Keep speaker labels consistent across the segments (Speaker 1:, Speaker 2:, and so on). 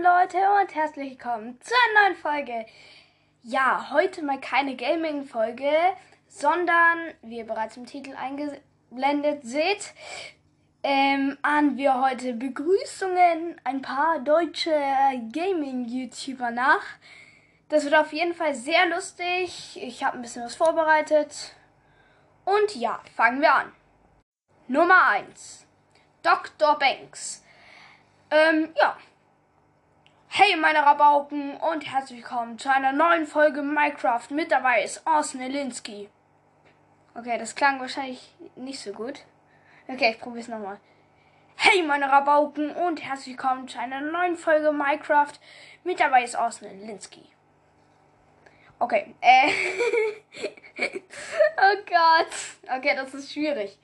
Speaker 1: Moin Leute und herzlich willkommen zu einer neuen Folge. Ja, heute mal keine Gaming-Folge, sondern, wie ihr bereits im Titel eingeblendet seht, ähm, ahnen wir heute Begrüßungen ein paar deutsche Gaming-YouTuber nach. Das wird auf jeden Fall sehr lustig. Ich habe ein bisschen was vorbereitet. Und ja, fangen wir an. Nummer 1. Dr. Banks. Ähm, ja. Hey meine Rabauken und herzlich willkommen zu einer neuen Folge Minecraft. Mit dabei ist Orson Elinski. Okay, das klang wahrscheinlich nicht so gut. Okay, ich probiere es nochmal. Hey meine Rabauken und herzlich willkommen zu einer neuen Folge Minecraft. Mit dabei ist Orson Elinski. Okay, äh. oh Gott. Okay, das ist schwierig.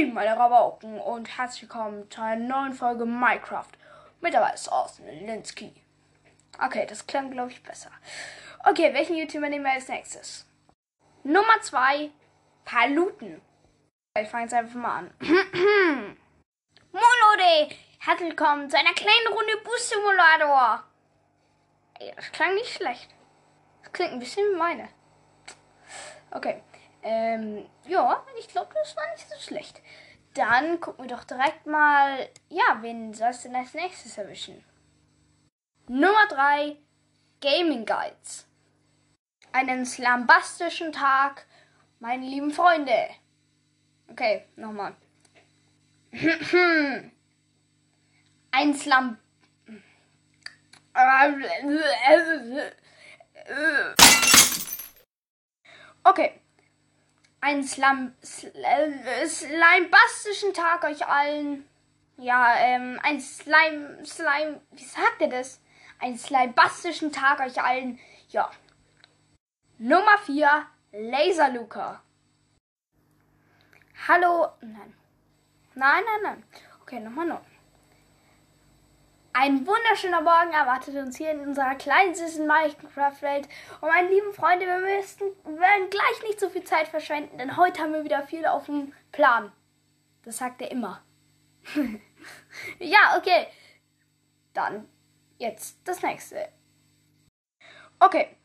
Speaker 1: Hey meine Rabauken und herzlich willkommen zu einer neuen Folge Minecraft. Mit dabei ist Austin Linsky. Okay, das klang glaube ich besser. Okay, welchen YouTuber nehmen wir als nächstes? Nummer 2, Paluten. Ich fange jetzt einfach mal an. Moin herzlich willkommen zu einer kleinen Runde Boost Simulator. Ey, das klang nicht schlecht. Das klingt ein bisschen wie meine. Okay. Ähm, ja, ich glaube, das war nicht so schlecht. Dann gucken wir doch direkt mal, ja, wen soll es denn als nächstes erwischen? Nummer 3, Gaming Guides. Einen slambastischen Tag, meine lieben Freunde. Okay, nochmal. Ein Slam. Okay, einen Slam, Sl slimebastischen Tag euch allen. Ja, ähm, ein Slime, Slime, wie sagt ihr das? Ein slimebastischen Tag euch allen. Ja. Nummer 4, Laser Luca. Hallo, nein. Nein, nein, nein. Okay, nochmal neu. Ein wunderschöner Morgen erwartet uns hier in unserer kleinen süßen Minecraft-Welt. Und meine lieben Freunde, wir müssen, werden gleich nicht so viel Zeit verschwenden, denn heute haben wir wieder viel auf dem Plan. Das sagt er immer. ja, okay. Dann jetzt das nächste. Okay.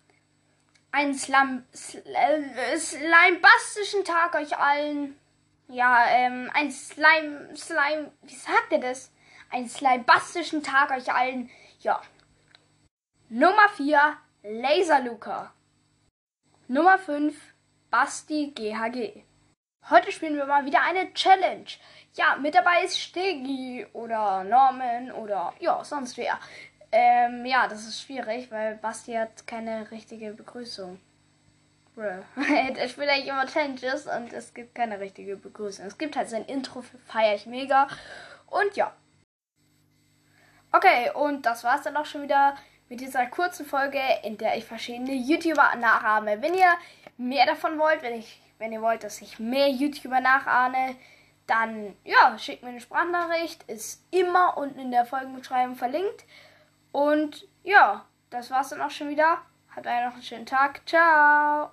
Speaker 1: Einen Slam, Slam, Slimebastischen Tag euch allen. Ja, ähm, ein Slime, Slime, wie sagt ihr das? Einen slibastischen Tag euch allen. Ja. Nummer 4, Laser Luca. Nummer 5, Basti GHG. Heute spielen wir mal wieder eine Challenge. Ja, mit dabei ist Stegi oder Norman oder ja, sonst wer. Ähm, ja, das ist schwierig, weil Basti hat keine richtige Begrüßung. er spielt eigentlich immer Challenges und es gibt keine richtige Begrüßung. Es gibt halt sein Intro, feiere ich mega. Und ja, Okay, und das war's dann auch schon wieder mit dieser kurzen Folge, in der ich verschiedene YouTuber nachahme. Wenn ihr mehr davon wollt, wenn, ich, wenn ihr wollt, dass ich mehr YouTuber nachahne, dann ja, schickt mir eine Sprachnachricht. Ist immer unten in der Folgenbeschreibung verlinkt. Und ja, das war's dann auch schon wieder. Habt einen noch einen schönen Tag. Ciao.